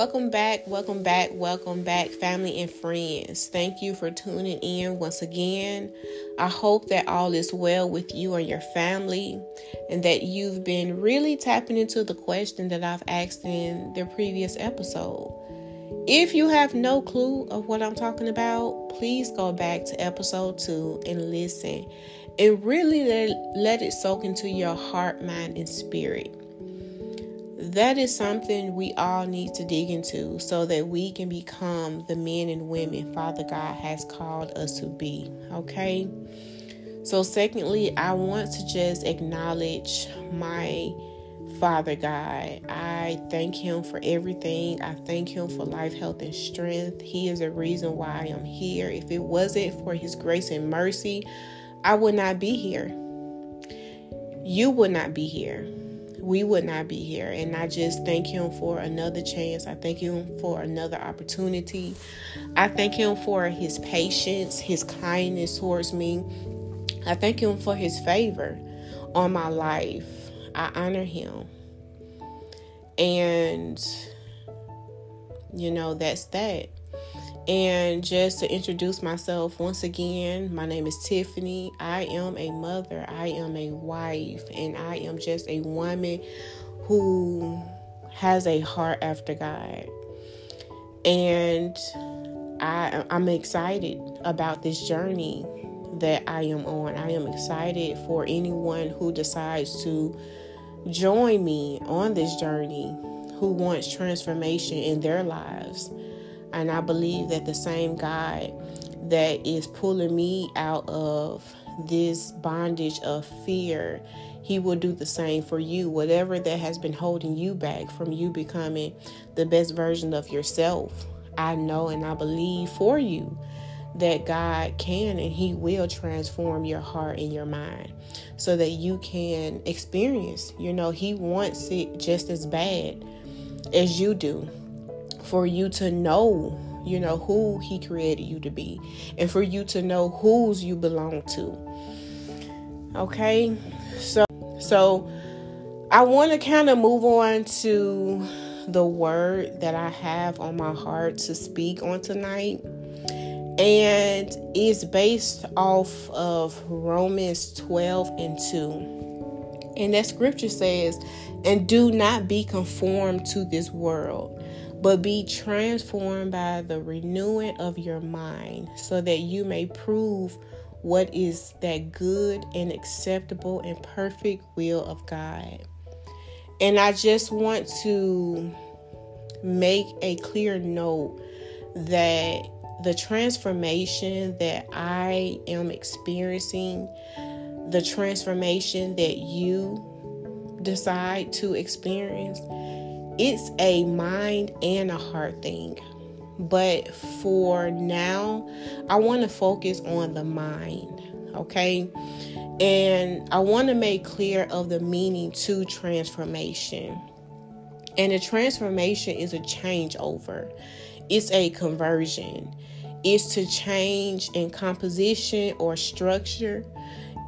Welcome back, welcome back, welcome back, family and friends. Thank you for tuning in once again. I hope that all is well with you and your family, and that you've been really tapping into the question that I've asked in the previous episode. If you have no clue of what I'm talking about, please go back to episode two and listen and really let, it soak into your heart, mind, and spirit that is something we all need to dig into so that we can become the men and women Father God has called us to be. Okay? So, secondly, I want to just acknowledge my Father God. I thank Him for everything. I thank Him for life, health, and strength. He is a reason why I am here. If it wasn't for His grace and mercy, I would not be here. You would not be here we would not be here. And I just thank Him for another chance. I thank Him for another opportunity. I thank Him for His patience, His kindness towards me. I thank Him for His favor on my life. I honor Him. And, you know, that's that. And just to introduce myself once again, my name is Tiffany. I am a mother, I am a wife, and I am just a woman who has a heart after God. And I, I'm excited about this journey that I am on. I am excited for anyone who decides to join me on this journey who wants transformation in their lives. And I believe that the same God that is pulling me out of this bondage of fear, He will do the same for you. Whatever that has been holding you back from you becoming the best version of yourself, I know and I believe for you that God can and He will transform your heart and your mind so that you can experience. You know, He wants it just as bad as you do for you to know, you know, who He created you to be, and for you to know whose you belong to. Okay, so so I want to kind of move on to the word that I have on my heart to speak on tonight. And it's based off of Romans 12 and 2. And that scripture says, And do not be conformed to this world, but be transformed by the renewing of your mind, so that you may prove what is that good and acceptable and perfect will of God. And I just want to make a clear note that the transformation that I am experiencing, the transformation that you decide to experience, it's a mind and a heart thing. But for now, I want to focus on the mind, okay? And I want to make clear of the meaning to transformation. And a transformation is a changeover, it's a conversion, it's to change in composition or structure,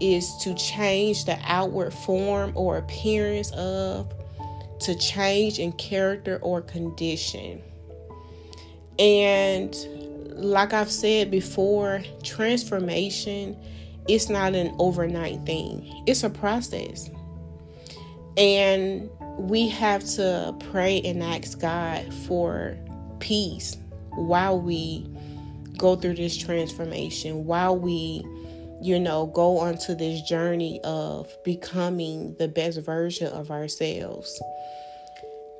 is to change the outward form or appearance of to change in character or condition. And like I've said before, transformation it's not an overnight thing. It's a process. And we have to pray and ask God for peace while we go through this transformation, while we you know, go onto this journey of becoming the best version of ourselves.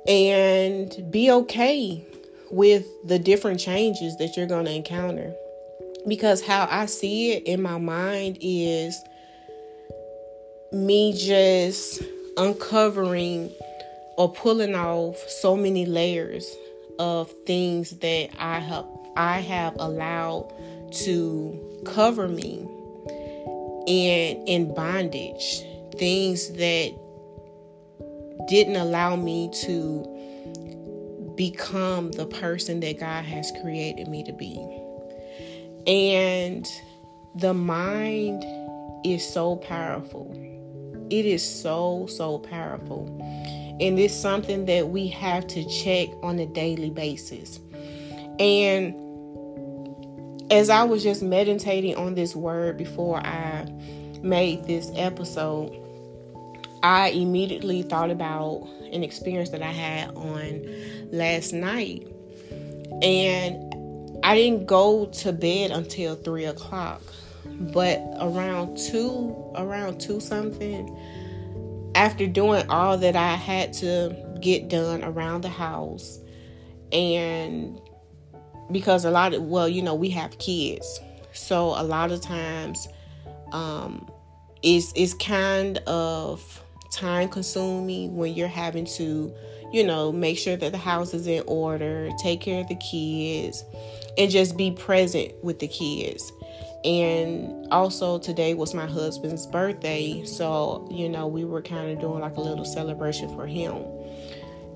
And be okay with the different changes that you're going to encounter. Because how I see it in my mind is me just uncovering or pulling off so many layers of things that I have I have allowed to cover me and in bondage, things that didn't allow me to become the person that God has created me to be. And the mind is so powerful. It is so, so powerful. and it's something that we have to check on a daily basis. And as I was just meditating on this word before I made this episode, I immediately thought about an experience that I had on last night. And I didn't go to bed until three o'clock. But around two, around two something, after doing all that I had to get done around the house, and because a lot of well, you know, we have kids, so a lot of times, um, it's it's kind of time consuming when you're having to, you know, make sure that the house is in order, take care of the kids, and just be present with the kids. And also, today was my husband's birthday. So, you know, we were kind of doing like a little celebration for him.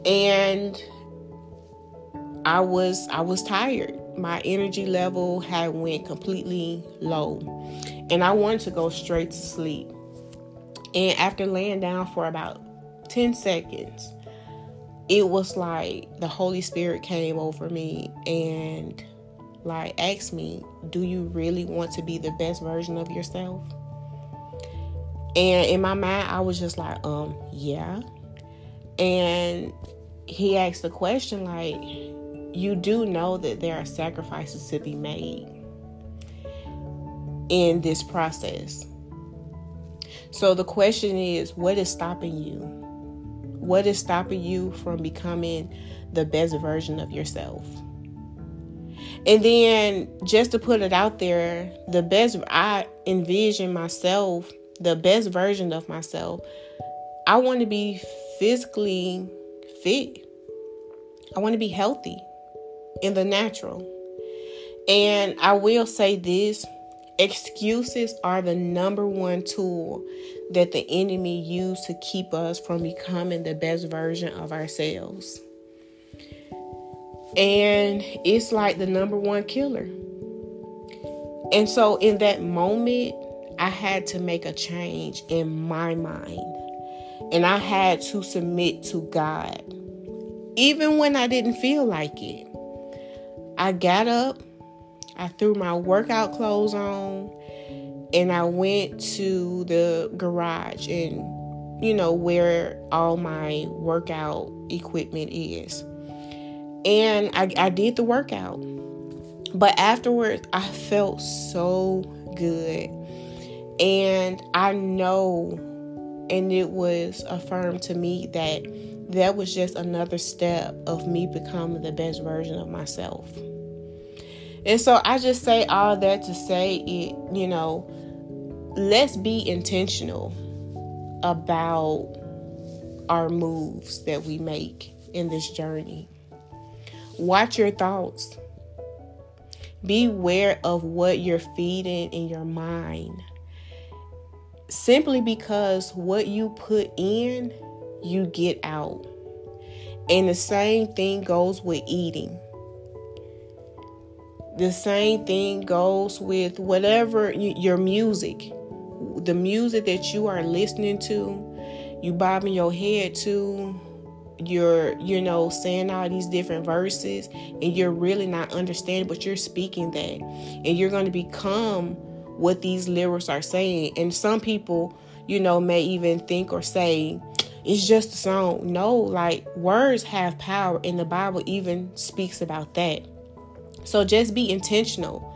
And I was I was tired. My energy level had went completely low. And I wanted to go straight to sleep. And after laying down for about 10 seconds, it was like the Holy Spirit came over me and like ask me, do you really want to be the best version of yourself? And in my mind, I was just like, um, yeah. And he asked the question like, you do know that there are sacrifices to be made in this process. So the question is, what is stopping you? What is stopping you from becoming the best version of yourself? And then just to put it out there, the best I envision myself, the best version of myself, I want to be physically fit. I want to be healthy in the natural. And I will say this excuses are the number one tool that the enemy used to keep us from becoming the best version of ourselves. And it's like the number one killer. And so in that moment, I had to make a change in my mind. And I had to submit to God. Even when I didn't feel like it. I got up, I threw my workout clothes on, and I went to the garage and, you know, where all my workout equipment is and I, I did the workout. But afterwards, I felt so good. And I know, and it was affirmed to me that that was just another step of me becoming the best version of myself. And so I just say all that to say it, you know, let's be intentional about our moves that we make in this journey. Watch your thoughts. Beware of what you're feeding in your mind. Simply because what you put in, you get out. And the same thing goes with eating. The same thing goes with whatever your music, the music that you are listening to, you bobbing your head to, you're you know saying all these different verses and you're really not understanding but you're speaking that. And you're going to become what these lyrics are saying. And some people you know may even think or say it's just a song. No like words have power and the bible even speaks about that so just be intentional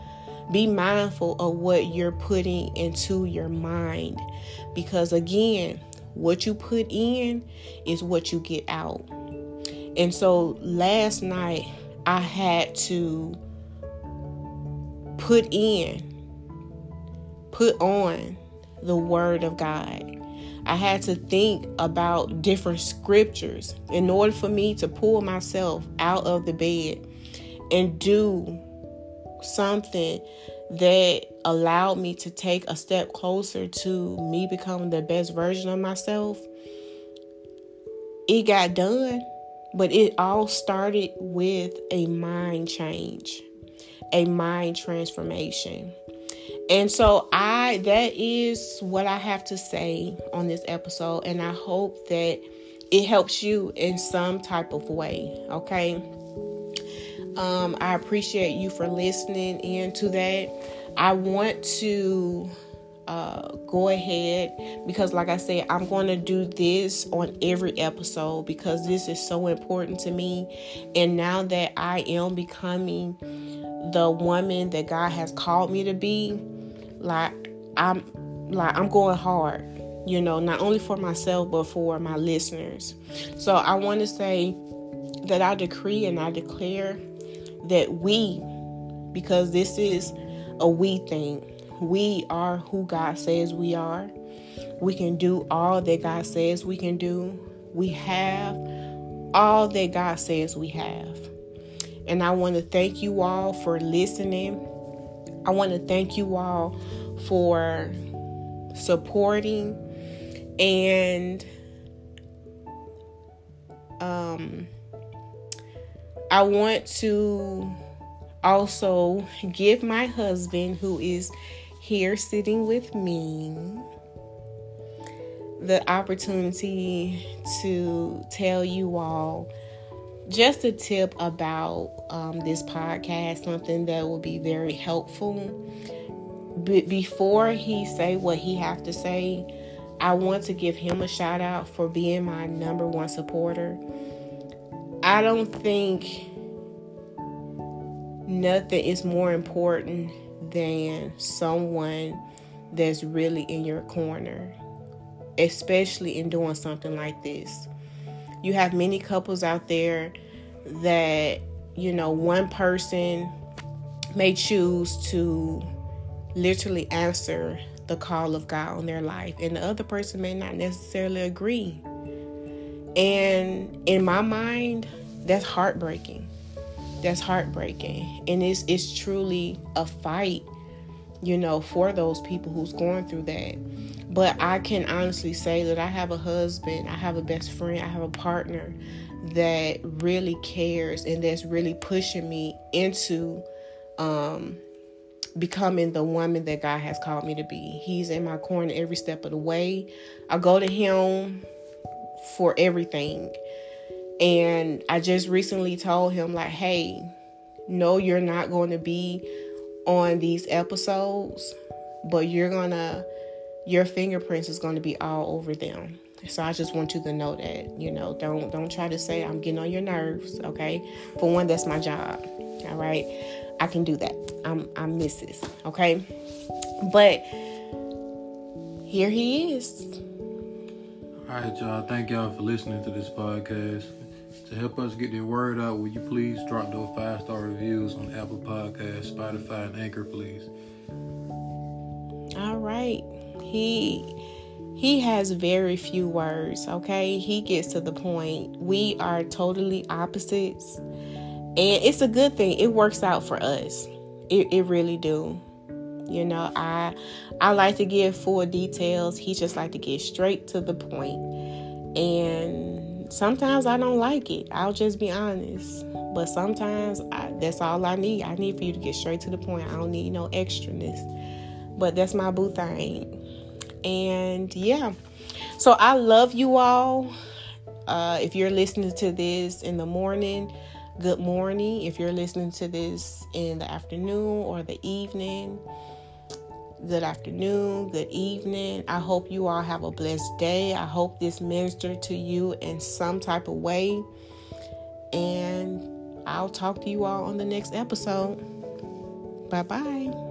be mindful of what you're putting into your mind because again what you put in is what you get out. And so last night I had to put in, put on the Word of God. I had to think about different scriptures in order for me to pull myself out of the bed and do something that allowed me to take a step closer to me becoming the best version of myself, it got done, but it all started with a mind change, a mind transformation. And so I that is what I have to say on this episode and I hope that it helps you in some type of way. Okay. Um, I appreciate you for listening into that. I want to uh, go ahead because, like I said, I'm going to do this on every episode because this is so important to me. And now that I am becoming the woman that God has called me to be, like I'm like I'm going hard, you know, not only for myself but for my listeners. So I want to say that I decree and I declare that we because this is a we thing. We are who God says we are. We can do all that God says we can do. We have all that God says we have. And I want to thank you all for listening. I want to thank you all for supporting and um I want to also give my husband who is here sitting with me the opportunity to tell you all just a tip about um, this podcast, something that will be very helpful. But before he say what he have to say, I want to give him a shout out for being my number one supporter. I don't think nothing is more important than someone that's really in your corner, especially in doing something like this. You have many couples out there that, you know, one person may choose to literally answer the call of God on their life, and the other person may not necessarily agree. And in my mind, that's heartbreaking. That's heartbreaking. And it's it's truly a fight, you know, for those people who's going through that. But I can honestly say that I have a husband, I have a best friend, I have a partner that really cares and that's really pushing me into um, becoming the woman that God has called me to be. He's in my corner every step of the way. I go to him for everything. And I just recently told him, like, hey, no, you're not going to be on these episodes, but you're to your fingerprints is going to be all over them. So I just want you to know that, you know, don't don't try to say I'm getting on your nerves, okay? For one, that's my job. All right. I can do that. I'm I'm Mrs. Okay. But here he is. All right, y'all. Thank y'all for listening to this podcast. To help us get the word out, will you please drop those five star reviews on Apple Podcasts, Spotify, and Anchor, please? All right. He he has very few words okay? He gets to the point. We are totally opposites. And it's a good thing. It works out for us. It, it really do you know i i like to give full details. He just like to get straight to the point. And sometimes i don't like it. I'll just be honest. But sometimes I, that's all i need. I need for you to get straight to the point. I don't need no extraness. But that's my boo thing. And yeah, so I love you all. Uh, if you're listening to this in the morning, good morning. If you're listening to this in the afternoon or the evening, good afternoon, good evening. I hope you all have a blessed day. I hope this ministered to you in some type of way. And I'll talk to you all on the next episode. Bye bye.